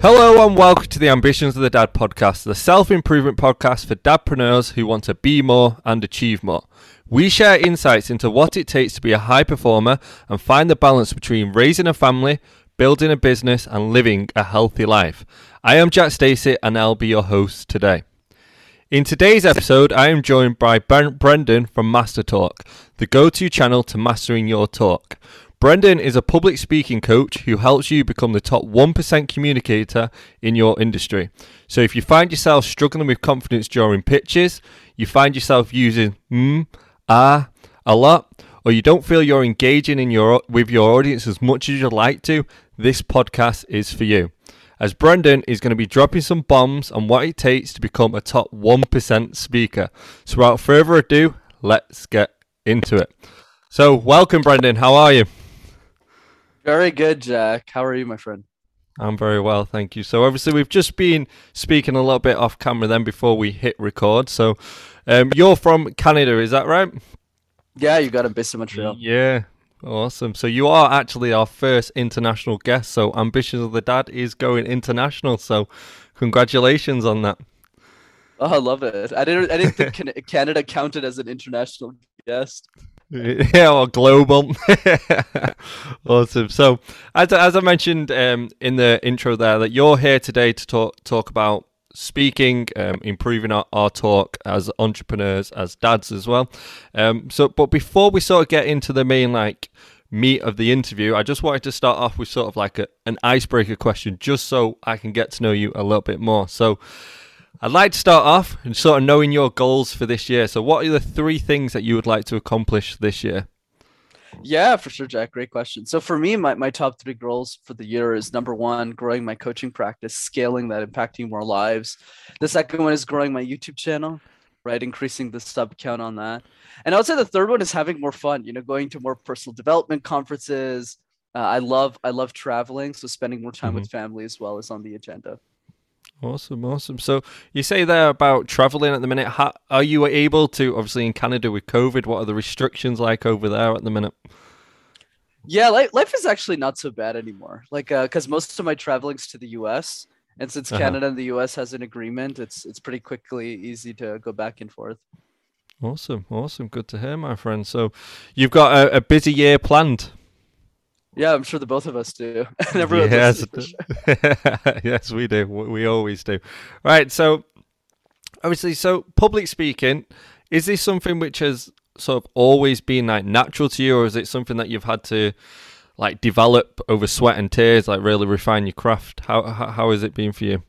Hello and welcome to the Ambitions of the Dad podcast, the self improvement podcast for dadpreneurs who want to be more and achieve more. We share insights into what it takes to be a high performer and find the balance between raising a family, building a business, and living a healthy life. I am Jack Stacey and I'll be your host today. In today's episode, I am joined by Brendan from Master Talk, the go to channel to mastering your talk. Brendan is a public speaking coach who helps you become the top 1% communicator in your industry. So if you find yourself struggling with confidence during pitches, you find yourself using mm, ah a lot, or you don't feel you're engaging in your with your audience as much as you'd like to, this podcast is for you. As Brendan is going to be dropping some bombs on what it takes to become a top 1% speaker. So without further ado, let's get into it. So, welcome, Brendan. How are you? Very good, Jack. How are you, my friend? I'm very well, thank you. So obviously we've just been speaking a little bit off camera then before we hit record. So um, you're from Canada, is that right? Yeah, you got a base in Montreal. Yeah, awesome. So you are actually our first international guest. So Ambitions of the Dad is going international. So congratulations on that. Oh, I love it. I didn't. I didn't think Canada counted as an international guest. yeah, or global. awesome. So, as as I mentioned um, in the intro there, that you're here today to talk talk about speaking, um, improving our, our talk as entrepreneurs, as dads as well. Um, so, but before we sort of get into the main like meat of the interview, I just wanted to start off with sort of like a, an icebreaker question, just so I can get to know you a little bit more. So. I'd like to start off and sort of knowing your goals for this year. So, what are the three things that you would like to accomplish this year? Yeah, for sure, Jack. Great question. So, for me, my, my top three goals for the year is number one, growing my coaching practice, scaling that, impacting more lives. The second one is growing my YouTube channel, right? Increasing the sub count on that. And I would say the third one is having more fun, you know, going to more personal development conferences. Uh, I love I love traveling, so spending more time mm-hmm. with family as well is on the agenda. Awesome, awesome. So you say there about traveling at the minute. How, are you able to, obviously in Canada with COVID, what are the restrictions like over there at the minute? Yeah, life, life is actually not so bad anymore. Like, because uh, most of my traveling's to the U.S. and since uh-huh. Canada and the U.S. has an agreement, it's it's pretty quickly easy to go back and forth. Awesome, awesome. Good to hear, my friend. So you've got a, a busy year planned. Yeah, I'm sure the both of us do. yes, yes, we do. We always do. Right. So, obviously, so public speaking is this something which has sort of always been like natural to you, or is it something that you've had to like develop over sweat and tears, like really refine your craft? How how, how has it been for you?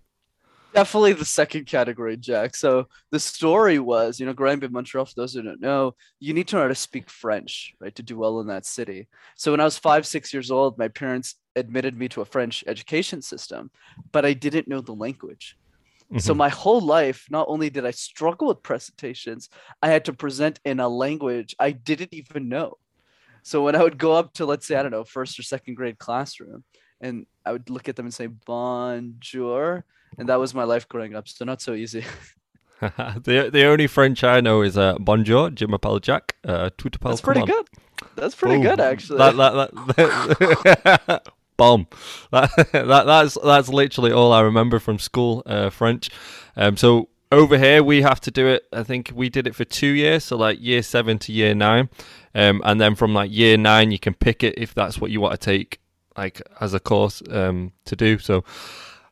Definitely the second category, Jack. So the story was, you know, growing up in Montreal, for those who don't know, you need to know how to speak French, right, to do well in that city. So when I was five, six years old, my parents admitted me to a French education system, but I didn't know the language. Mm-hmm. So my whole life, not only did I struggle with presentations, I had to present in a language I didn't even know. So when I would go up to, let's say, I don't know, first or second grade classroom, and I would look at them and say bonjour, and that was my life growing up. So not so easy. the the only French I know is uh, bonjour, je m'appelle Jack, uh, tout That's pretty good. That's pretty Boom. good, actually. That, that, that, bomb. That, that that's that's literally all I remember from school uh, French. Um, so over here we have to do it. I think we did it for two years, so like year seven to year nine, um, and then from like year nine you can pick it if that's what you want to take, like as a course um, to do. So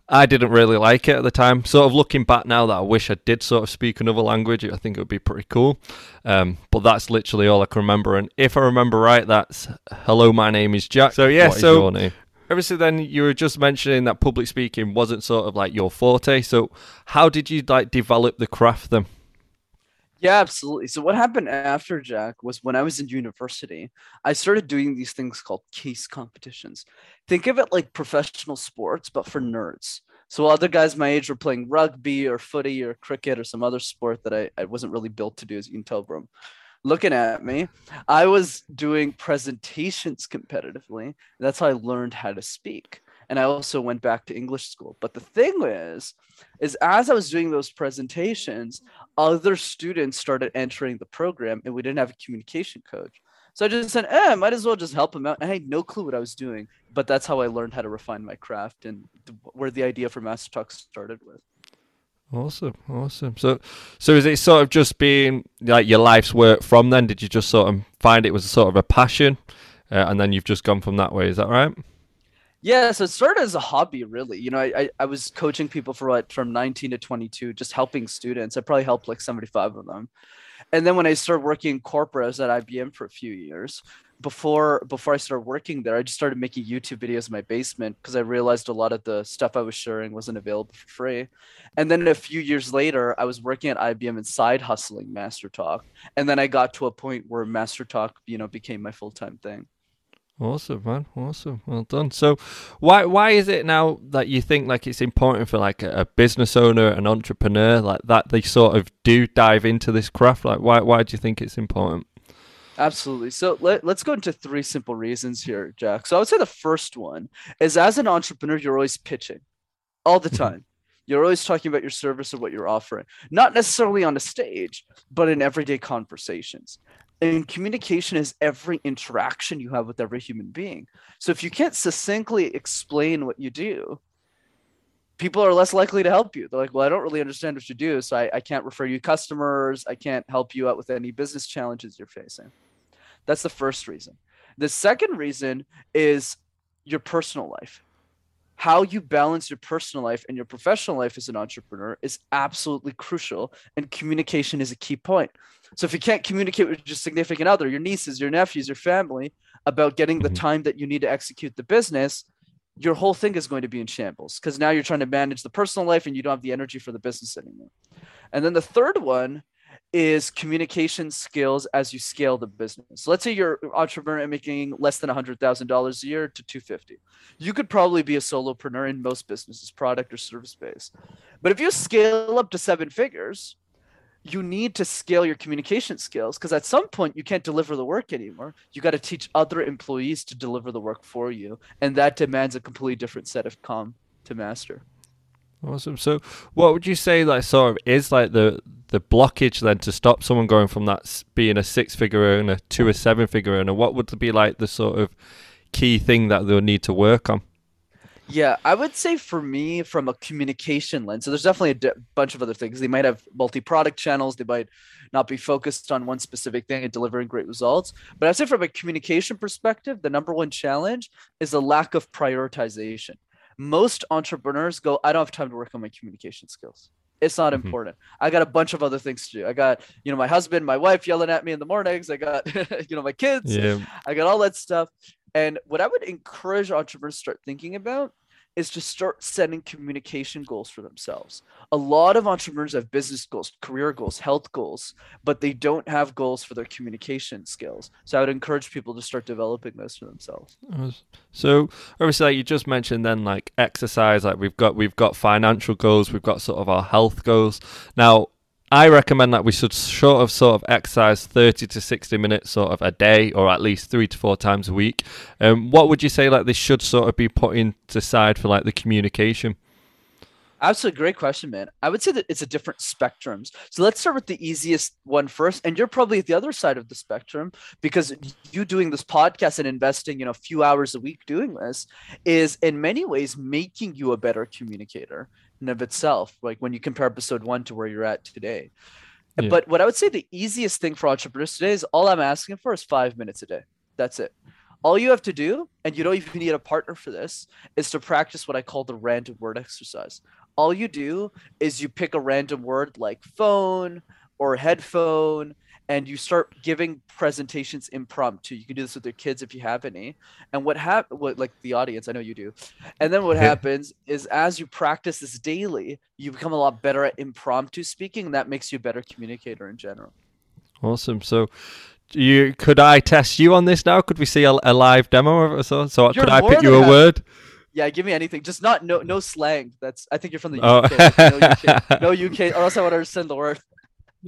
I didn't really like it at the time. Sort of looking back now that I wish I did sort of speak another language, I think it would be pretty cool. Um, but that's literally all I can remember. And if I remember right, that's hello, my name is Jack. So yeah, what so obviously then you were just mentioning that public speaking wasn't sort of like your forte. So how did you like develop the craft then? Yeah, absolutely. So what happened after Jack was when I was in university, I started doing these things called case competitions. Think of it like professional sports, but for nerds. So other guys my age were playing rugby or footy or cricket or some other sport that I, I wasn't really built to do, as you can tell from looking at me. I was doing presentations competitively. That's how I learned how to speak and I also went back to English school. But the thing is, is as I was doing those presentations, other students started entering the program, and we didn't have a communication coach. So I just said, eh, might as well just help him out. And I had no clue what I was doing, but that's how I learned how to refine my craft and where the idea for Master Talk started with. Awesome, awesome. So, so is it sort of just being like your life's work from then? Did you just sort of find it was sort of a passion, uh, and then you've just gone from that way? Is that right? Yeah, so it started as a hobby, really. You know, I, I, was coaching people for what from 19 to 22, just helping students. I probably helped like 75 of them. And then when I started working in corporate, I was at IBM for a few years. Before before I started working there, I just started making YouTube videos in my basement because I realized a lot of the stuff I was sharing wasn't available for free. And then a few years later, I was working at IBM and side hustling Master Talk. And then I got to a point where Master Talk, you know, became my full time thing. Awesome, man. Awesome. Well done. So, why why is it now that you think like it's important for like a, business owner, an entrepreneur, like that they sort of do dive into this craft? Like, why why do you think it's important? Absolutely. So let, let's go into three simple reasons here, Jack. So I would say the first one is as an entrepreneur, you're always pitching all the mm-hmm. time. You're always talking about your service or what you're offering, not necessarily on a stage, but in everyday conversations and communication is every interaction you have with every human being. So if you can't succinctly explain what you do, people are less likely to help you. They're like, well, I don't really understand what you do, so I, I can't refer you customers. I can't help you out with any business challenges you're facing. That's the first reason. The second reason is your personal life. How you balance your personal life and your professional life as an entrepreneur is absolutely crucial, and communication is a key point. So if you can't communicate with your significant other, your nieces, your nephews, your family about getting the mm-hmm. time that you need to execute the business, your whole thing is going to be in shambles because now you're trying to manage the personal life and you don't have the energy for the business anymore. And then the third one is communication skills as you scale the business. So let's say you're entrepreneur making less than $100,000 a year to 250. You could probably be a solopreneur in most businesses, product or service based. But if you scale up to seven figures, you need to scale your communication skills because at some point you can't deliver the work anymore. You got to teach other employees to deliver the work for you, and that demands a completely different set of com to master. Awesome. So, what would you say, like, sort of, is like the the blockage then to stop someone going from that being a six figure owner to a seven figure owner? What would be like the sort of key thing that they'll need to work on? Yeah, I would say for me, from a communication lens, so there's definitely a d- bunch of other things. They might have multi product channels, they might not be focused on one specific thing and delivering great results. But I'd say from a communication perspective, the number one challenge is a lack of prioritization. Most entrepreneurs go, I don't have time to work on my communication skills. It's not mm-hmm. important. I got a bunch of other things to do. I got, you know, my husband, my wife yelling at me in the mornings. I got, you know, my kids. Yeah. I got all that stuff. And what I would encourage entrepreneurs to start thinking about is to start setting communication goals for themselves. A lot of entrepreneurs have business goals, career goals, health goals, but they don't have goals for their communication skills. So I would encourage people to start developing those for themselves. So obviously, like you just mentioned, then like exercise, like we've got we've got financial goals, we've got sort of our health goals. Now, I recommend that we should sort of sort of exercise 30 to 60 minutes sort of a day or at least three to four times a week. Um, what would you say like this should sort of be put into side for like the communication? Absolutely great question, man. I would say that it's a different spectrums. So let's start with the easiest one first. And you're probably at the other side of the spectrum because you doing this podcast and investing, you know, a few hours a week doing this is in many ways making you a better communicator in of itself, like when you compare episode one to where you're at today. Yeah. But what I would say the easiest thing for entrepreneurs today is all I'm asking for is five minutes a day. That's it. All you have to do, and you don't even need a partner for this, is to practice what I call the random word exercise. All you do is you pick a random word like phone or headphone and you start giving presentations impromptu. You can do this with your kids if you have any. And what happen what like the audience, I know you do. And then what happens is as you practice this daily, you become a lot better at impromptu speaking, and that makes you a better communicator in general. Awesome. So you could I test you on this now? Could we see a, a live demo of it? So, so could I pick you a word? Yeah, give me anything. Just not no no slang. That's I think you're from the UK. Oh. no UK. No UK, or else I would understand the word.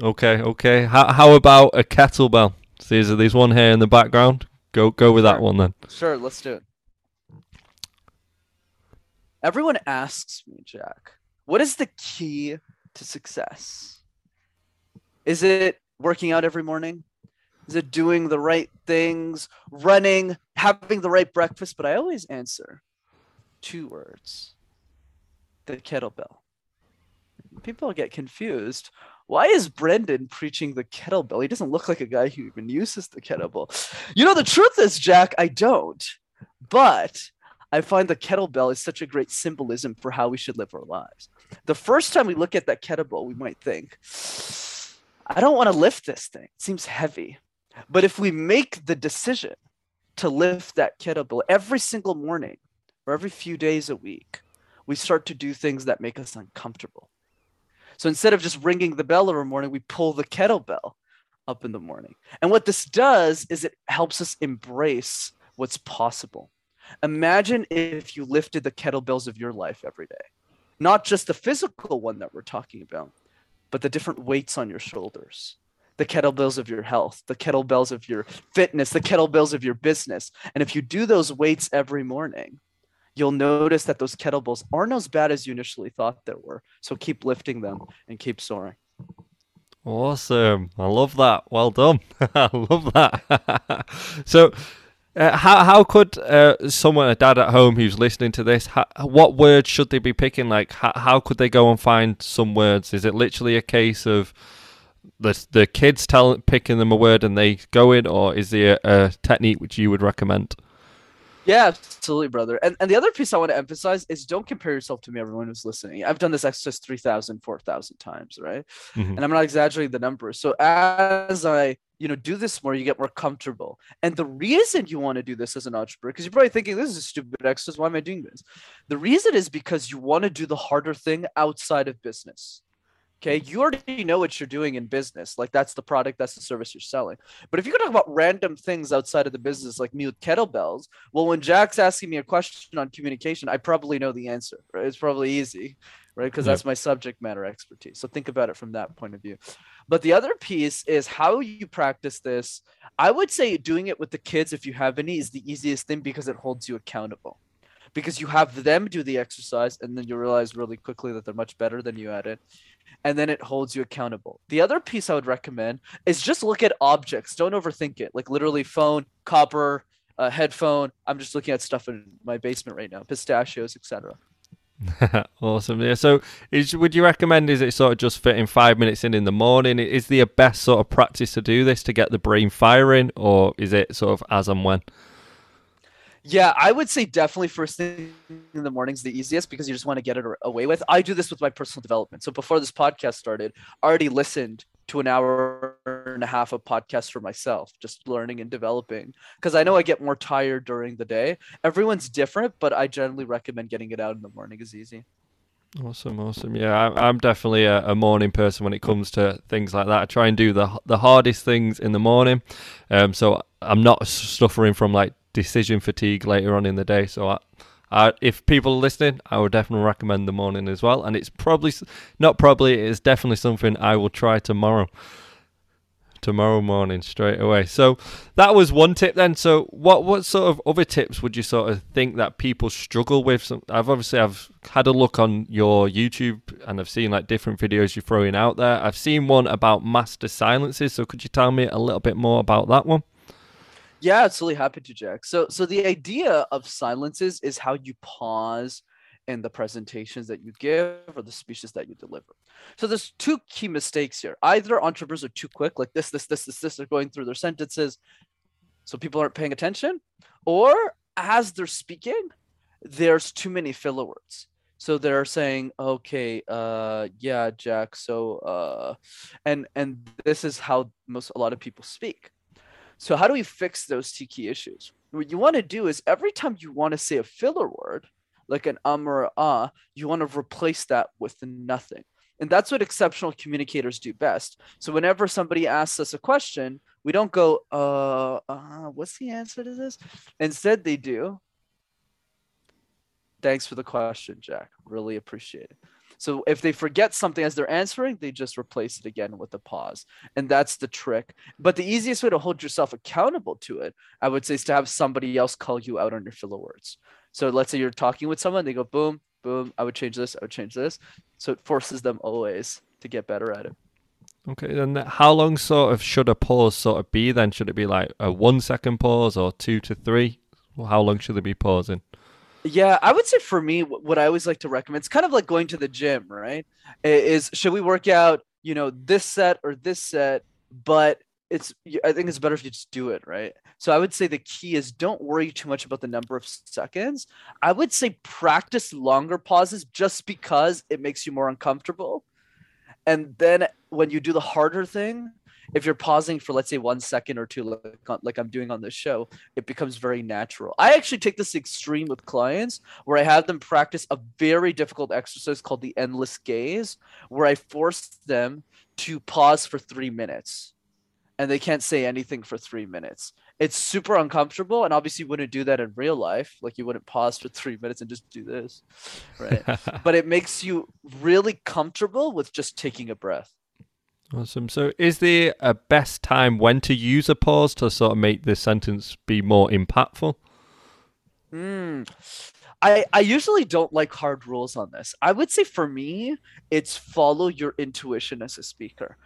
Okay, okay. How how about a kettlebell? See, so there's one here in the background. Go go with sure. that one then. Sure, let's do it. Everyone asks me, Jack, what is the key to success? Is it working out every morning? Is it doing the right things, running, having the right breakfast? But I always answer two words the kettlebell. People get confused. Why is Brendan preaching the kettlebell? He doesn't look like a guy who even uses the kettlebell. You know, the truth is, Jack, I don't. But I find the kettlebell is such a great symbolism for how we should live our lives. The first time we look at that kettlebell, we might think, I don't want to lift this thing. It seems heavy. But if we make the decision to lift that kettlebell every single morning or every few days a week, we start to do things that make us uncomfortable. So instead of just ringing the bell every morning, we pull the kettlebell up in the morning. And what this does is it helps us embrace what's possible. Imagine if you lifted the kettlebells of your life every day, not just the physical one that we're talking about, but the different weights on your shoulders, the kettlebells of your health, the kettlebells of your fitness, the kettlebells of your business. And if you do those weights every morning, you'll notice that those kettlebells aren't as bad as you initially thought they were. So keep lifting them and keep soaring. Awesome. I love that. Well done. I love that. so, uh, how how could uh, someone, a dad at home who's listening to this, what words should they be picking? Like, how, how could they go and find some words? Is it literally a case of the the kids tell picking them a word and they go in, or is there a, a technique which you would recommend? Yeah, absolutely, brother. And and the other piece I want to emphasize is don't compare yourself to me, everyone who's listening. I've done this exercise 3,000, 4,000 times, right? Mm-hmm. And I'm not exaggerating the numbers. So as I, you know, do this more, you get more comfortable. And the reason you want to do this as an entrepreneur, because you're probably thinking, this is a stupid exercise. Why am I doing this? The reason is because you want to do the harder thing outside of business. Okay, you already know what you're doing in business. Like that's the product, that's the service you're selling. But if you could talk about random things outside of the business, like me with kettlebells, well, when Jack's asking me a question on communication, I probably know the answer. Right? It's probably easy, right? Because yep. that's my subject matter expertise. So think about it from that point of view. But the other piece is how you practice this. I would say doing it with the kids, if you have any, is the easiest thing because it holds you accountable because you have them do the exercise and then you realize really quickly that they're much better than you at it and then it holds you accountable. The other piece I would recommend is just look at objects. Don't overthink it. Like literally phone, copper, uh, headphone. I'm just looking at stuff in my basement right now, pistachios, etc. awesome. Yeah. So, is would you recommend? Is it sort of just fitting five minutes in in the morning? Is the best sort of practice to do this to get the brain firing, or is it sort of as and when? Yeah, I would say definitely first thing in the morning is the easiest because you just want to get it away with. I do this with my personal development. So before this podcast started, I already listened to an hour and a half of podcasts for myself, just learning and developing. Because I know I get more tired during the day. Everyone's different, but I generally recommend getting it out in the morning is easy. Awesome, awesome. Yeah, I'm definitely a, a, morning person when it comes to things like that. I try and do the the hardest things in the morning, um, so I'm not suffering from like decision fatigue later on in the day. So, I, I, if people are listening, I would definitely recommend the morning as well. And it's probably not probably it is definitely something I will try tomorrow. Tomorrow morning, straight away. So that was one tip. Then, so what what sort of other tips would you sort of think that people struggle with? So I've obviously I've had a look on your YouTube and I've seen like different videos you're throwing out there. I've seen one about master silences. So could you tell me a little bit more about that one? Yeah, it's absolutely happy to, Jack. So, so the idea of silences is how you pause in the presentations that you give or the speeches that you deliver. So there's two key mistakes here. Either entrepreneurs are too quick, like this, this, this, this, this, they're going through their sentences, so people aren't paying attention, or as they're speaking, there's too many filler words. So they're saying, okay, uh, yeah, Jack. So, uh, and and this is how most a lot of people speak. So how do we fix those two key issues? What you want to do is every time you want to say a filler word, like an um or a ah, you want to replace that with nothing. And that's what exceptional communicators do best. So whenever somebody asks us a question, we don't go, uh, uh what's the answer to this? Instead, they do. Thanks for the question, Jack. Really appreciate it. So if they forget something as they're answering, they just replace it again with a pause. And that's the trick. But the easiest way to hold yourself accountable to it, I would say, is to have somebody else call you out on your filler words. So let's say you're talking with someone, they go, boom, boom, I would change this, I would change this. So it forces them always to get better at it. Okay, then how long sort of should a pause sort of be then? Should it be like a one second pause or two to three? How long should they be pausing? Yeah, I would say for me, what I always like to recommend, it's kind of like going to the gym, right? Is should we work out, you know, this set or this set, but it's I think it's better if you just do it, right? So I would say the key is don't worry too much about the number of seconds. I would say practice longer pauses just because it makes you more uncomfortable. And then when you do the harder thing, if you're pausing for let's say one second or two like, like i'm doing on this show it becomes very natural i actually take this extreme with clients where i have them practice a very difficult exercise called the endless gaze where i force them to pause for three minutes and they can't say anything for three minutes. It's super uncomfortable, and obviously you wouldn't do that in real life. Like you wouldn't pause for three minutes and just do this, right? but it makes you really comfortable with just taking a breath. Awesome. So, is there a best time when to use a pause to sort of make the sentence be more impactful? Hmm. I, I usually don't like hard rules on this. I would say for me, it's follow your intuition as a speaker.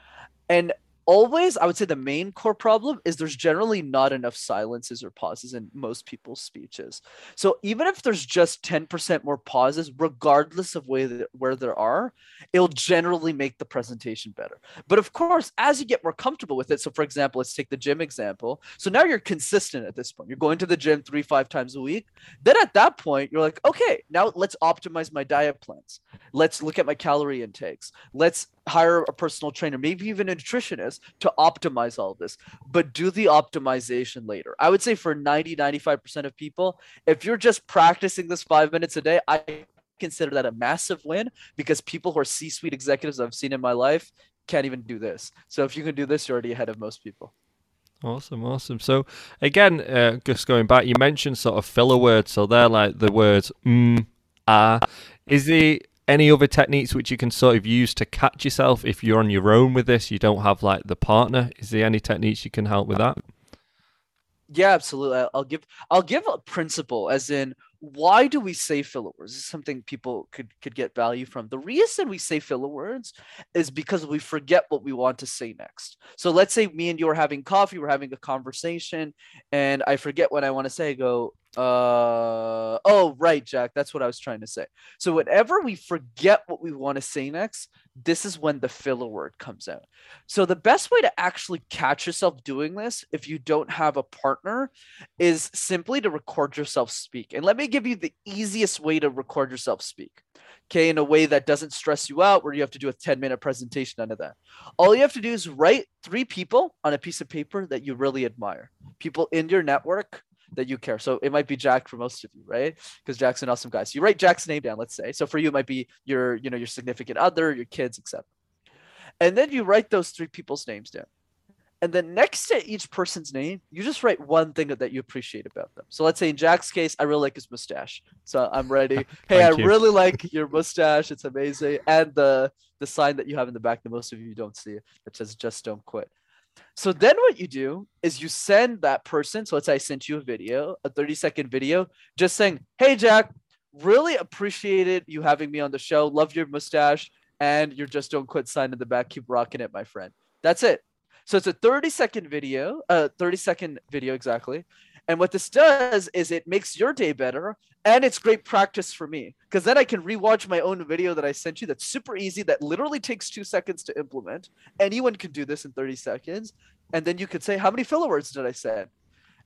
And always i would say the main core problem is there's generally not enough silences or pauses in most people's speeches. So even if there's just 10% more pauses regardless of where, where there are it'll generally make the presentation better. But of course as you get more comfortable with it so for example let's take the gym example. So now you're consistent at this point. You're going to the gym three five times a week. Then at that point you're like okay now let's optimize my diet plans. Let's look at my calorie intakes. Let's hire a personal trainer, maybe even a nutritionist to optimize all this, but do the optimization later. I would say for 90, 95% of people, if you're just practicing this five minutes a day, I consider that a massive win because people who are C suite executives I've seen in my life can't even do this. So if you can do this, you're already ahead of most people. Awesome, awesome. So again, uh, just going back, you mentioned sort of filler words. So they're like the words mm, ah. Is the any other techniques which you can sort of use to catch yourself if you're on your own with this? You don't have like the partner. Is there any techniques you can help with that? Yeah, absolutely. I'll give I'll give a principle as in why do we say filler words? This is something people could could get value from. The reason we say filler words is because we forget what we want to say next. So let's say me and you are having coffee, we're having a conversation, and I forget what I want to say. I go, uh oh right jack that's what i was trying to say. So whenever we forget what we want to say next this is when the filler word comes out. So the best way to actually catch yourself doing this if you don't have a partner is simply to record yourself speak. And let me give you the easiest way to record yourself speak okay in a way that doesn't stress you out where you have to do a 10 minute presentation none of that. All you have to do is write three people on a piece of paper that you really admire. People in your network that you care. So it might be Jack for most of you, right? Because Jack's an awesome guy. So you write Jack's name down, let's say. So for you, it might be your, you know, your significant other, your kids, etc. And then you write those three people's names down. And then next to each person's name, you just write one thing that you appreciate about them. So let's say in Jack's case, I really like his mustache. So I'm ready. Hey, I you. really like your mustache. It's amazing. And the the sign that you have in the back that most of you don't see that says just don't quit. So then what you do is you send that person. So let's say I sent you a video, a 30 second video, just saying, Hey, Jack, really appreciated you having me on the show. Love your mustache and your just don't quit sign in the back. Keep rocking it, my friend. That's it. So it's a 30 second video, uh, 30 second video exactly. And what this does is it makes your day better and it's great practice for me because then I can rewatch my own video that I sent you that's super easy, that literally takes two seconds to implement. Anyone can do this in 30 seconds. And then you could say, How many filler words did I say?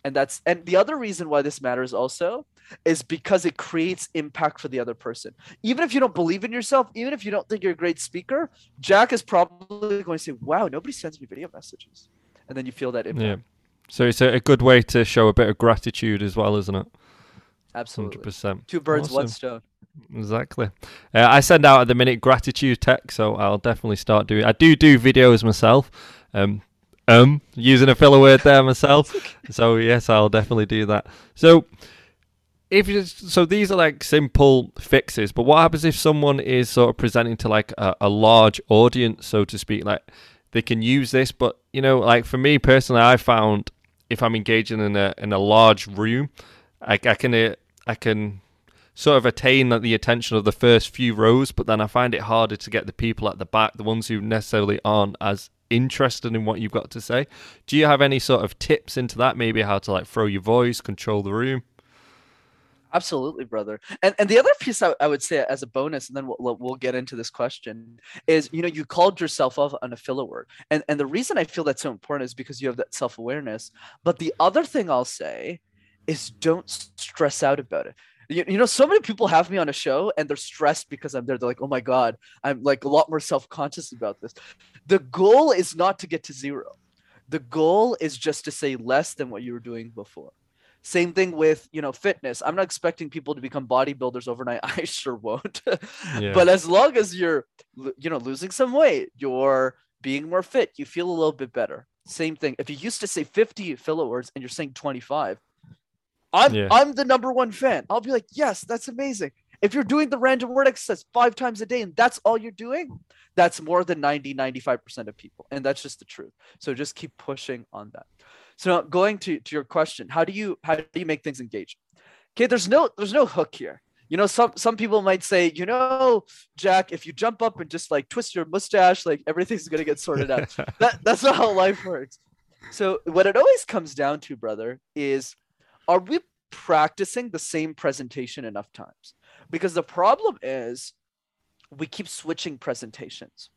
And that's and the other reason why this matters also is because it creates impact for the other person. Even if you don't believe in yourself, even if you don't think you're a great speaker, Jack is probably going to say, Wow, nobody sends me video messages. And then you feel that impact. Yeah. So it's a, a, good way to show a bit of gratitude as well, isn't it? Absolutely. 100%. Two birds, awesome. one stone. Exactly. Uh, I send out at the minute gratitude text, so I'll definitely start doing. I do do videos myself. Um, um, using a filler word there myself. so yes, I'll definitely do that. So if you, so these are like simple fixes, but what happens if someone is sort of presenting to like a, a large audience, so to speak? Like they can use this, but you know, like for me personally, I found if I'm engaging in a in a large room, I, I can uh, I can sort of attain the attention of the first few rows, but then I find it harder to get the people at the back, the ones who necessarily aren't as interested in what you've got to say. Do you have any sort of tips into that? Maybe how to like throw your voice, control the room? Absolutely, brother. And and the other piece I, I would say as a bonus, and then we'll we'll get into this question is you know you called yourself off on a filler word, and and the reason I feel that's so important is because you have that self awareness. But the other thing I'll say is don't stress out about it. You, you know, so many people have me on a show and they're stressed because I'm there. They're like, oh my God, I'm like a lot more self conscious about this. The goal is not to get to zero. The goal is just to say less than what you were doing before. Same thing with you know fitness. I'm not expecting people to become bodybuilders overnight. I sure won't. yeah. But as long as you're you know losing some weight, you're being more fit, you feel a little bit better. Same thing. If you used to say 50 filler words and you're saying 25, I'm yeah. I'm the number one fan. I'll be like, yes, that's amazing. If you're doing the random word exercise five times a day and that's all you're doing, that's more than 90, 95% of people. And that's just the truth. So just keep pushing on that. So now going to, to your question, how do you how do you make things engage? Okay, there's no there's no hook here. You know, some some people might say, you know, Jack, if you jump up and just like twist your mustache, like everything's gonna get sorted out. that that's not how life works. So what it always comes down to, brother, is are we practicing the same presentation enough times? Because the problem is we keep switching presentations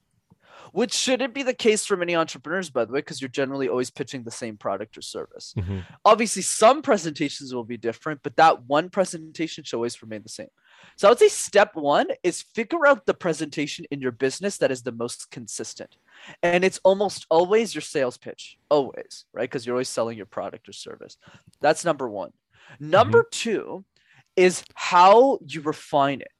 which shouldn't be the case for many entrepreneurs, by the way, because you're generally always pitching the same product or service. Mm-hmm. Obviously, some presentations will be different, but that one presentation should always remain the same. So I would say step one is figure out the presentation in your business that is the most consistent. And it's almost always your sales pitch, always, right? Because you're always selling your product or service. That's number one. Number mm-hmm. two is how you refine it.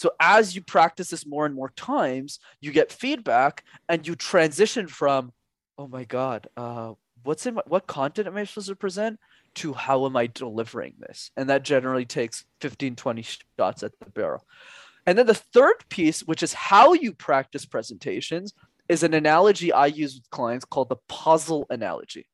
So as you practice this more and more times, you get feedback and you transition from, oh my God, uh, what's in my, what content am I supposed to present to how am I delivering this? And that generally takes 15, 20 shots at the barrel. And then the third piece, which is how you practice presentations, is an analogy I use with clients called the puzzle analogy.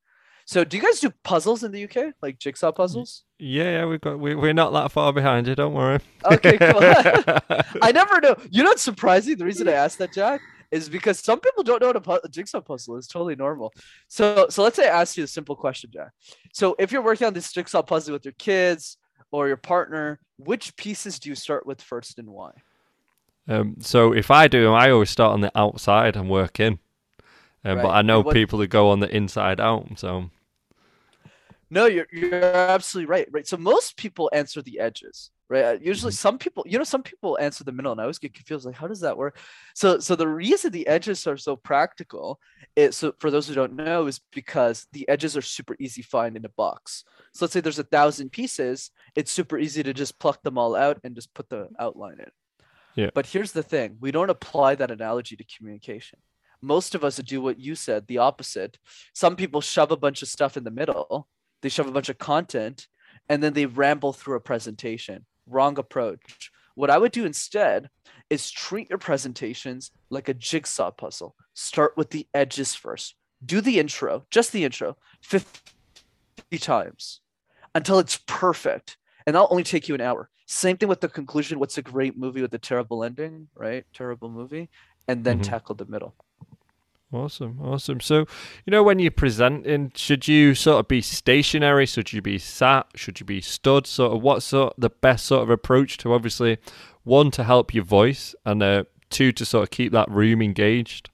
So, do you guys do puzzles in the UK, like jigsaw puzzles? Yeah, yeah, we've got we, we're not that far behind you. Don't worry. Okay, cool. I never know. You know what's surprising? The reason I asked that, Jack, is because some people don't know what a, pu- a jigsaw puzzle is. Totally normal. So, so let's say I ask you a simple question, Jack. So, if you're working on this jigsaw puzzle with your kids or your partner, which pieces do you start with first, and why? Um, so, if I do, I always start on the outside and work in. Um, right. But I know what, people that go on the inside out. So no, you're you're absolutely right. Right. So most people answer the edges, right? Uh, usually, mm-hmm. some people, you know, some people answer the middle, and I always get confused. Like, how does that work? So, so the reason the edges are so practical is so for those who don't know is because the edges are super easy to find in a box. So let's say there's a thousand pieces, it's super easy to just pluck them all out and just put the outline in. Yeah. But here's the thing: we don't apply that analogy to communication. Most of us do what you said, the opposite. Some people shove a bunch of stuff in the middle they shove a bunch of content and then they ramble through a presentation. Wrong approach. What I would do instead is treat your presentations like a jigsaw puzzle. Start with the edges first. Do the intro, just the intro, 50 times until it's perfect. And that'll only take you an hour. Same thing with the conclusion. What's a great movie with a terrible ending, right? Terrible movie. And then mm-hmm. tackle the middle. Awesome, awesome. So, you know, when you're presenting, should you sort of be stationary? Should you be sat? Should you be stood? Sort of, what sort of the best sort of approach to obviously one to help your voice and uh, two to sort of keep that room engaged.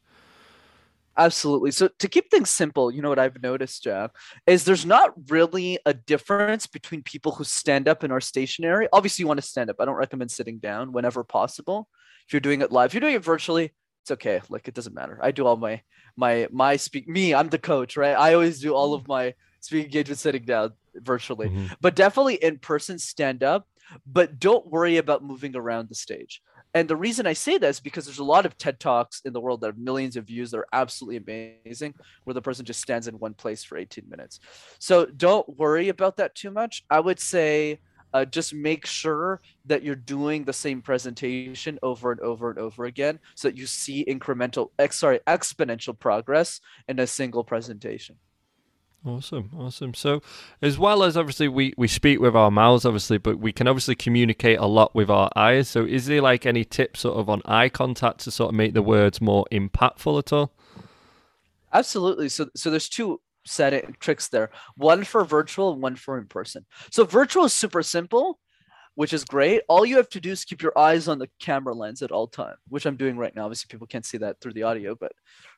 Absolutely. So to keep things simple, you know what I've noticed, Jeff, is there's not really a difference between people who stand up and are stationary. Obviously, you want to stand up. I don't recommend sitting down whenever possible. If you're doing it live, if you're doing it virtually, it's okay. Like it doesn't matter. I do all my my my speak me. I'm the coach, right? I always do all of my speaking engagement sitting down virtually, mm-hmm. but definitely in person, stand up. But don't worry about moving around the stage. And the reason I say this because there's a lot of TED Talks in the world that have millions of views that are absolutely amazing, where the person just stands in one place for 18 minutes. So don't worry about that too much. I would say uh, just make sure that you're doing the same presentation over and over and over again so that you see incremental ex- sorry exponential progress in a single presentation. Awesome awesome. So as well as obviously we we speak with our mouths obviously but we can obviously communicate a lot with our eyes. So is there like any tips sort of on eye contact to sort of make the words more impactful at all? Absolutely. So so there's two set it tricks there. One for virtual one for in person. So virtual is super simple, which is great. All you have to do is keep your eyes on the camera lens at all time, which I'm doing right now. Obviously, people can't see that through the audio, but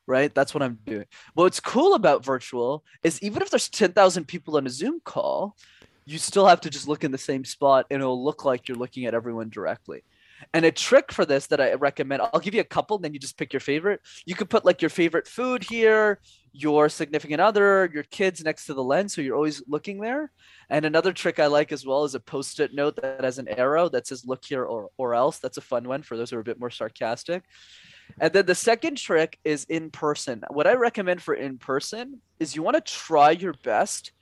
right, that's what I'm doing. What's cool about virtual is even if there's 10,000 people on a Zoom call, you still have to just look in the same spot and it'll look like you're looking at everyone directly. And a trick for this that I recommend, I'll give you a couple, then you just pick your favorite. You could put like your favorite food here, your significant other, your kids next to the lens, so you're always looking there. And another trick I like as well is a post-it note that has an arrow that says "look here" or or else. That's a fun one for those who are a bit more sarcastic. And then the second trick is in person. What I recommend for in person is you want to try your best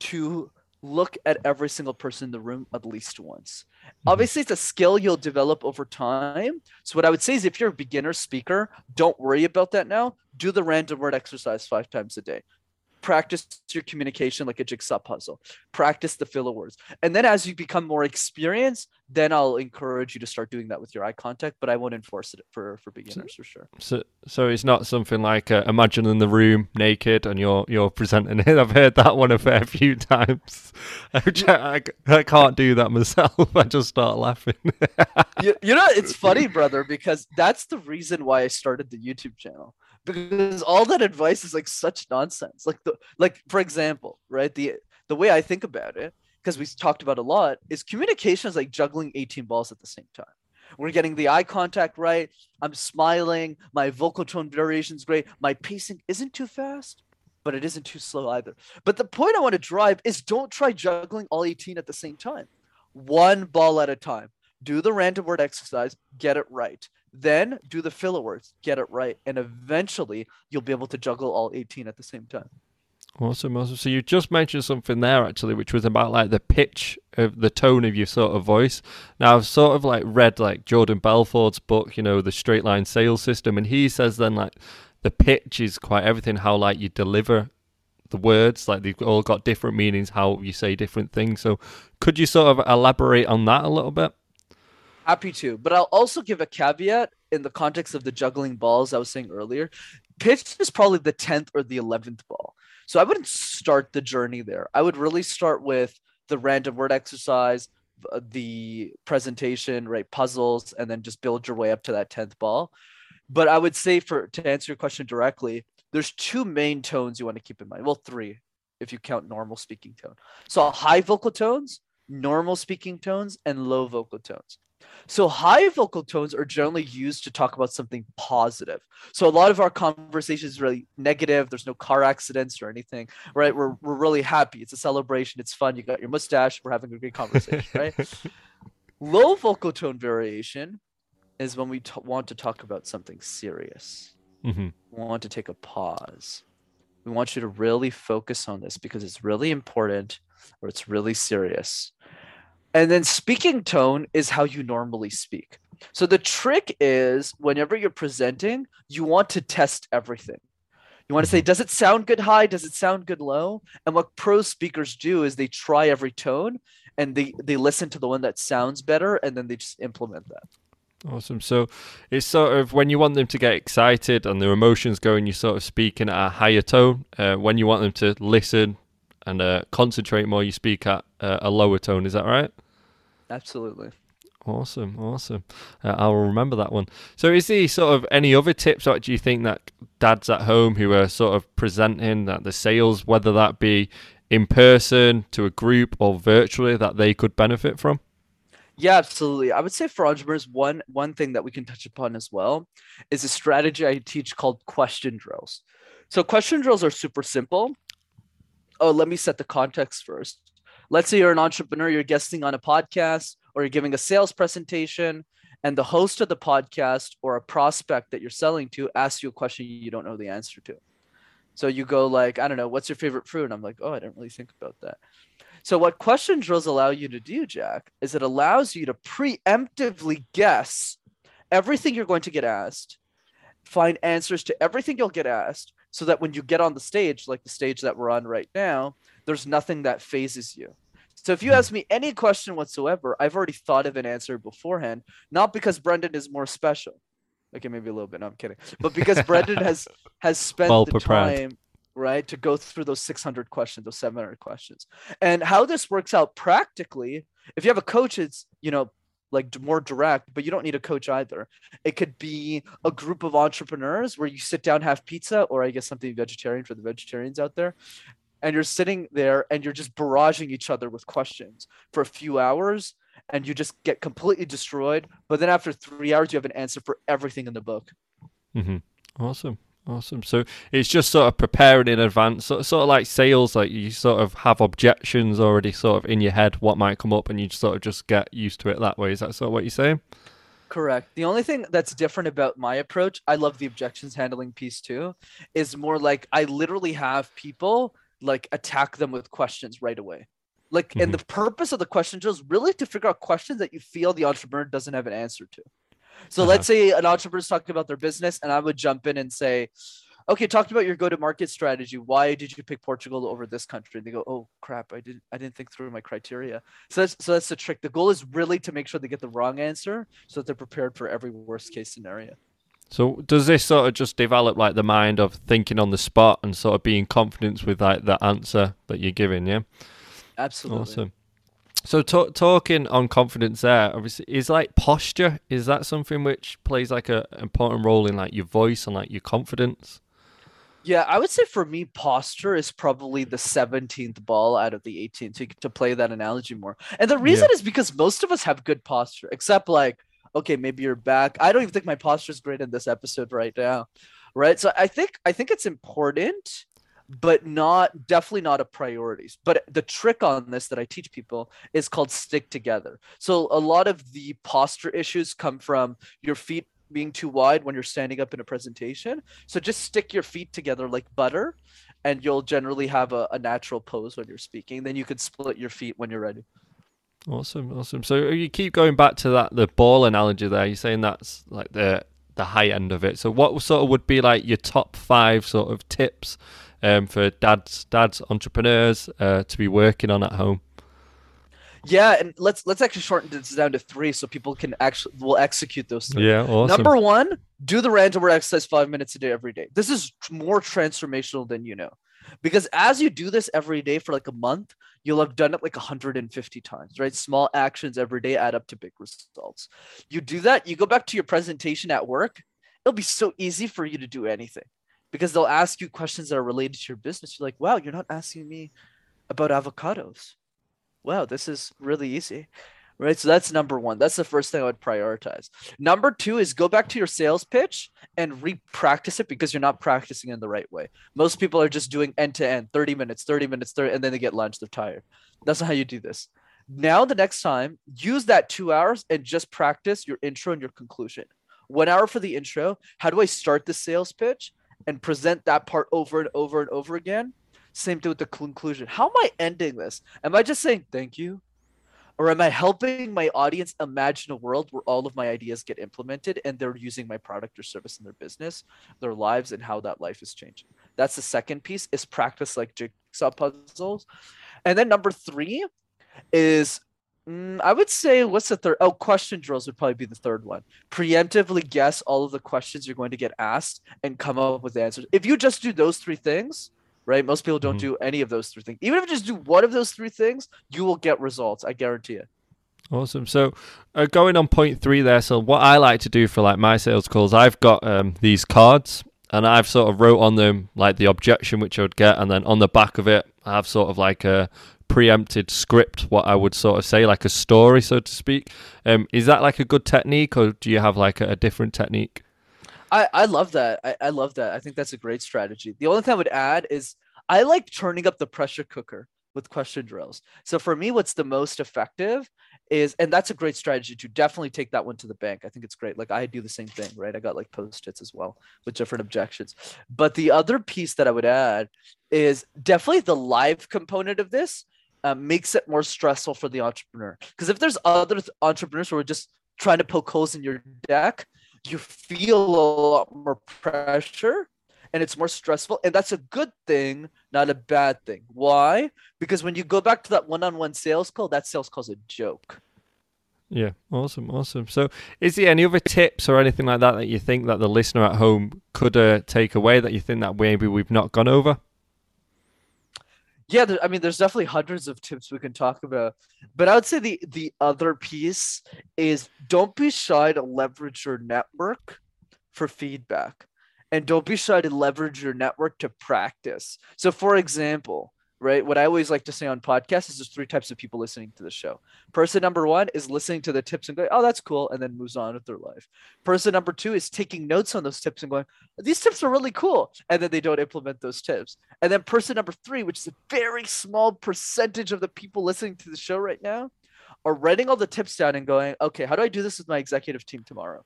to look at every single person in the room at least once. Mm-hmm. Obviously, it's a skill you'll develop over time. So, what I would say is if you're a beginner speaker, don't worry about that now. Do the random word exercise five times a day practice your communication like a jigsaw puzzle. Practice the filler words. And then as you become more experienced then i'll encourage you to start doing that with your eye contact but i won't enforce it for for beginners for sure. So so it's not something like uh, imagine in the room naked and you're you're presenting it. I've heard that one a fair few times. I, I can't do that myself. I just start laughing. You, you know it's funny brother because that's the reason why i started the youtube channel because all that advice is like such nonsense. Like the like for example, right? The the way I think about it, because we talked about a lot, is communication is like juggling 18 balls at the same time. We're getting the eye contact right. I'm smiling. My vocal tone variation is great. My pacing isn't too fast, but it isn't too slow either. But the point I want to drive is don't try juggling all 18 at the same time. One ball at a time. Do the random word exercise, get it right. Then do the filler words, get it right, and eventually you'll be able to juggle all 18 at the same time. Awesome, awesome. So you just mentioned something there actually, which was about like the pitch of the tone of your sort of voice. Now I've sort of like read like Jordan Belfort's book, you know, the straight line sales system, and he says then like the pitch is quite everything, how like you deliver the words, like they've all got different meanings, how you say different things. So could you sort of elaborate on that a little bit? Happy to, but I'll also give a caveat in the context of the juggling balls I was saying earlier. Pitch is probably the 10th or the 11th ball. So I wouldn't start the journey there. I would really start with the random word exercise, uh, the presentation, right? Puzzles, and then just build your way up to that 10th ball. But I would say for to answer your question directly, there's two main tones you want to keep in mind. Well, three if you count normal speaking tone. So high vocal tones, normal speaking tones, and low vocal tones. So high vocal tones are generally used to talk about something positive. So a lot of our conversation is really negative. There's no car accidents or anything, right? We're, we're really happy. It's a celebration. It's fun. You got your mustache. We're having a great conversation, right? Low vocal tone variation is when we t- want to talk about something serious. Mm-hmm. We want to take a pause. We want you to really focus on this because it's really important or it's really serious. And then speaking tone is how you normally speak. So the trick is whenever you're presenting, you want to test everything. You want to say, mm-hmm. does it sound good high? Does it sound good low? And what pro speakers do is they try every tone and they, they listen to the one that sounds better and then they just implement that. Awesome. So it's sort of when you want them to get excited and their emotions going, you sort of speaking at a higher tone. Uh, when you want them to listen and uh, concentrate more, you speak at uh, a lower tone. Is that right? Absolutely. Awesome, awesome. Uh, I'll remember that one. So, is there sort of any other tips, or do you think that dads at home who are sort of presenting that the sales, whether that be in person to a group or virtually, that they could benefit from? Yeah, absolutely. I would say for entrepreneurs, one one thing that we can touch upon as well is a strategy I teach called question drills. So, question drills are super simple. Oh, let me set the context first let's say you're an entrepreneur, you're guesting on a podcast or you're giving a sales presentation, and the host of the podcast or a prospect that you're selling to asks you a question you don't know the answer to. So you go like, I don't know, what's your favorite fruit? And I'm like, oh, I didn't really think about that. So what question drills allow you to do, Jack, is it allows you to preemptively guess everything you're going to get asked, find answers to everything you'll get asked, so that when you get on the stage, like the stage that we're on right now, there's nothing that fazes you. So if you ask me any question whatsoever, I've already thought of an answer beforehand, not because Brendan is more special, Okay, maybe a little bit. No, I'm kidding. But because Brendan has has spent Well the time right to go through those 600 questions, those 700 questions, and how this works out practically. If you have a coach, it's you know like more direct, but you don't need a coach either. It could be a group of entrepreneurs where you sit down, have pizza, or I guess something vegetarian for the vegetarians out there. And you're sitting there and you're just barraging each other with questions for a few hours and you just get completely destroyed. But then after three hours, you have an answer for everything in the book. mm-hmm. Awesome. Awesome. So it's just sort of preparing in advance, sort sort of like sales, like you sort of have objections already sort of in your head, what might come up, and you sort of just get used to it that way. Is that sort of what you're saying? Correct. The only thing that's different about my approach, I love the objections handling piece too, is more like I literally have people like attack them with questions right away. Like, and the purpose of the question is really to figure out questions that you feel the entrepreneur doesn't have an answer to. So Uh-huh. let's say an entrepreneur's talking about their business, and I would jump in and say, okay, talk about your go-to-market strategy. Why did you pick Portugal over this country? And they go, oh crap, I didn't I didn't think through my criteria. So that's so that's the trick. The goal is really to make sure they get the wrong answer so that they're prepared for every worst case scenario. So does this sort of just develop like the mind of thinking on the spot and sort of being confident with like the answer that you're giving? Yeah. Absolutely. Awesome. So ta- talking on confidence there, obviously, is like posture. Is that something which plays like a important role in like your voice and like your confidence? Yeah, I would say for me, posture is probably the 17th ball out of the 18th to, to play that analogy more. And the reason is because most of us have good posture, except like, okay, maybe you're back. I don't even think my posture is great in this episode right now. Right. So I think I think it's important, but not definitely not a priority. But the trick on this that I teach people is called stick together. So a lot of the posture issues come from your feet being too wide when you're standing up in a presentation. So just stick your feet together like butter, and you'll generally have a, a natural pose when you're speaking. Then you can split your feet when you're ready. Awesome, awesome. So you keep going back to that the ball analogy there. You're saying that's like the the high end of it. So what sort of would be like your top five sort of tips um, for dads dads entrepreneurs uh, to be working on at home? Yeah, and let's let's actually shorten this down to three so people can actually will execute those three. Yeah, awesome. Number one, do the random exercise five minutes a day every day. This is more transformational than you know. Because as you do this every day for like a month, you'll have done it like 150 times, right? Small actions every day add up to big results. You do that, you go back to your presentation at work, it'll be so easy for you to do anything because they'll ask you questions that are related to your business. You're like, wow, you're not asking me about avocados. Wow, this is really easy. Right. So that's number one. That's the first thing I would prioritize. Number two is go back to your sales pitch and re-practice it because you're not practicing in the right way. Most people are just doing end to end, 30 minutes, 30 minutes, 30, and then they get lunch, they're tired. That's not how you do this. Now, the next time, use that two hours and just practice your intro and your conclusion. One hour for the intro. How do I start the sales pitch and present that part over and over and over again? Same thing with the conclusion. How am I ending this? Am I just saying thank you? Or am I helping my audience imagine a world where all of my ideas get implemented and they're using my product or service in their business, their lives, and how that life is changing? That's the second piece is practice like jigsaw puzzles. And then number three is mm, I would say what's the third? Oh, question drills would probably be the third one. Preemptively guess all of the questions you're going to get asked and come up with answers. If you just do those three things, right? Most people don't Mhm. do any of those three things. Even if you just do one of those three things, you will get results. I guarantee it. Awesome. So, uh, going on point three there. So, what I like to do for like my sales calls, I've got um, these cards, and I've sort of wrote on them like the objection which I would get, and then on the back of it, I have sort of like a preempted script, what I would sort of say, like a story, so to speak. Um, is that like a good technique, or do you have like a, a different technique? I, I love that. I, I love that. I think that's a great strategy. The only thing I would add is I like turning up the pressure cooker with question drills. So for me, what's the most effective is, and that's a great strategy to definitely take that one to the bank. I think it's great. Like I do the same thing, right? I got like post-its as well with different objections. But the other piece that I would add is definitely the live component of this uh, makes it more stressful for the entrepreneur. Because if there's other th- entrepreneurs who are just trying to poke holes in your deck, you feel a lot more pressure and it's more stressful and that's a good thing not a bad thing why because when you go back to that one-on-one sales call that sales call's a joke Yeah, awesome, awesome. So, is there any other tips or anything like that that you think that the listener at home could uh, take away that you think that maybe we've not gone over? Yeah, there, I mean, there's definitely hundreds of tips we can talk about, but I would say the the other piece is don't be shy to leverage your network for feedback, and don't be shy to leverage your network to practice. So, for example, right? What I always like to say on podcasts is there's three types of people listening to the show. Person number one is listening to the tips and going, oh, that's cool, and then moves on with their life. Person number two is taking notes on those tips and going, these tips are really cool, and then they don't implement those tips. And then person number three, which is a very small percentage of the people listening to the show right now, are writing all the tips down and going, okay, how do I do this with my executive team tomorrow?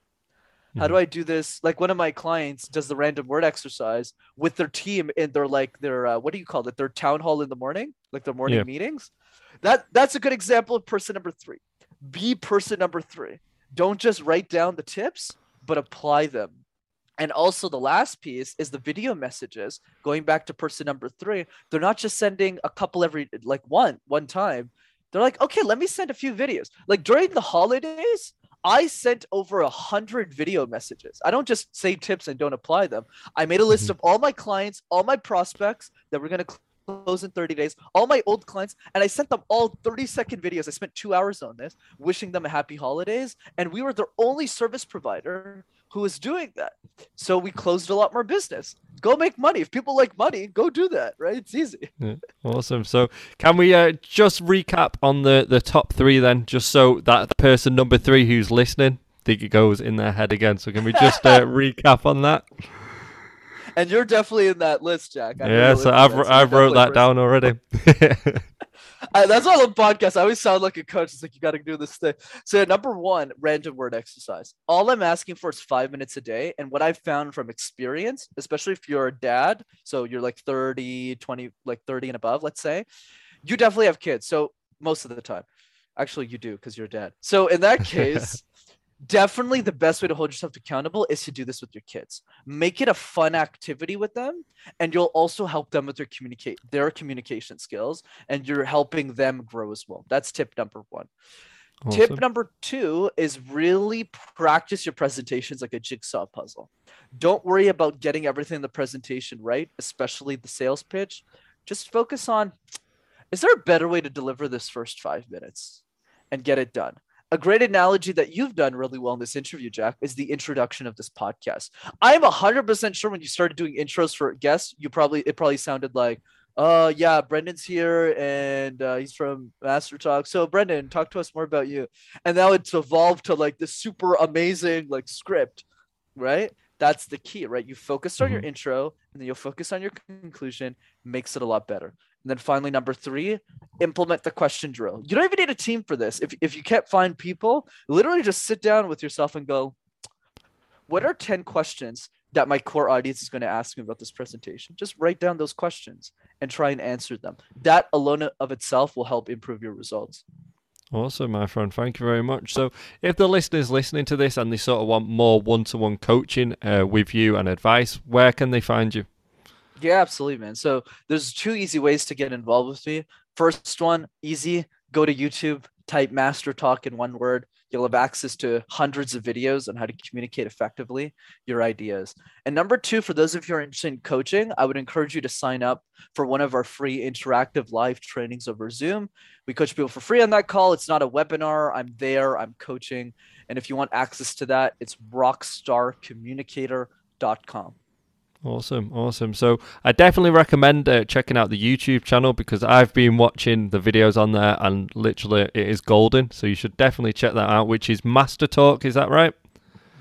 How do. I do this? Like one of my clients does the random word exercise with their team in their like their uh, what do you call it? Their town hall in the morning, like their morning yeah. meetings. That that's a good example of person number three. Be person number three. Don't just write down the tips, but apply them. And also the last piece is the video messages. Going back to person number three, they're not just sending a couple every like one one time. They're like, okay, let me send a few videos. Like during the holidays, I sent over a hundred video messages. I don't just say tips and don't apply them. I made a list mm-hmm. of all my clients, all my prospects that we're gonna close in 30 days, all my old clients, and I sent them all 30 second videos. I spent two hours on this, wishing them a happy holidays. And we were their only service provider who was doing that. So we closed a lot more business. Go make money. If people like money, go do that, right? It's easy. Yeah, awesome. So can we uh, just recap on the, the top three then, just so that person number three who's listening, think it goes in their head again. So can we just uh, recap on that? And you're definitely in that list, Jack. I yeah, so I've, I've wrote that down already. I, that's all the podcast. I always sound like a coach. It's like you got to do this thing. So number one, random word exercise. All I'm asking for is five minutes a day. And what I've found from experience, especially if you're a dad, so you're like 30, 20, like 30 and above, let's say, you definitely have kids. So most of the time, actually you do because you're a dad. So in that case, definitely the best way to hold yourself accountable is to do this with your kids. Make it a fun activity with them and you'll also help them with their communicate their communication skills and you're helping them grow as well. That's tip number one. Awesome. tip number two is really practice your presentations like a jigsaw puzzle. Don't worry about getting everything in the presentation right especially the sales pitch. Just focus on is there a better way to deliver this first five minutes and get it done a great analogy that you've done really well in this interview, Jack, is the introduction of this podcast. I'm 100% sure when you started doing intros for guests, you probably it probably sounded like, "Uh, yeah, Brendan's here and uh, he's from Master Talk." So, Brendan, talk to us more about you. And now it's evolved to like this super amazing like script, right? That's the key, right? You focus on mm-hmm. your intro and then you'll focus on your conclusion, makes it a lot better. And then finally, number three, implement the question drill. You don't even need a team for this. If, if you can't find people, literally just sit down with yourself and go, what are 10 questions that my core audience is going to ask me about this presentation? Just write down those questions and try and answer them. That alone of itself will help improve your results. Awesome, my friend. Thank you very much. So, if the listeners listening to this and they sort of want more one to one coaching uh, with you and advice, where can they find you? Yeah, absolutely, man. So there's two easy ways to get involved with me. First one, easy. Go to YouTube, type Master Talk in one word. You'll have access to hundreds of videos on how to communicate effectively your ideas. And number two, for those of you who are interested in coaching, I would encourage you to sign up for one of our free interactive live trainings over Zoom. We coach people for free on that call. It's not a webinar. I'm there, I'm coaching. And if you want access to that, it's rockstarcommunicator.com. Awesome, awesome. So I definitely recommend uh, checking out the YouTube channel because I've been watching the videos on there and literally it is golden. So you should definitely check that out, which is Master Talk. Is that right?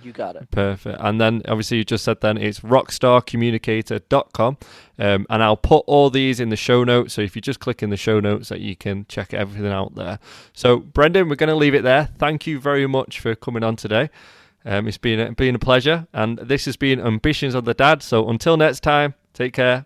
You got it. Perfect. And then obviously you just said then it's rockstarcommunicator.com. Um, and I'll put all these in the show notes. So if you just click in the show notes that you can check everything out there. So Brendan, we're going to leave it there. Thank you very much for coming on today. Um, it's been been a pleasure, and this has been Ambitions of the Dad. So until next time, take care.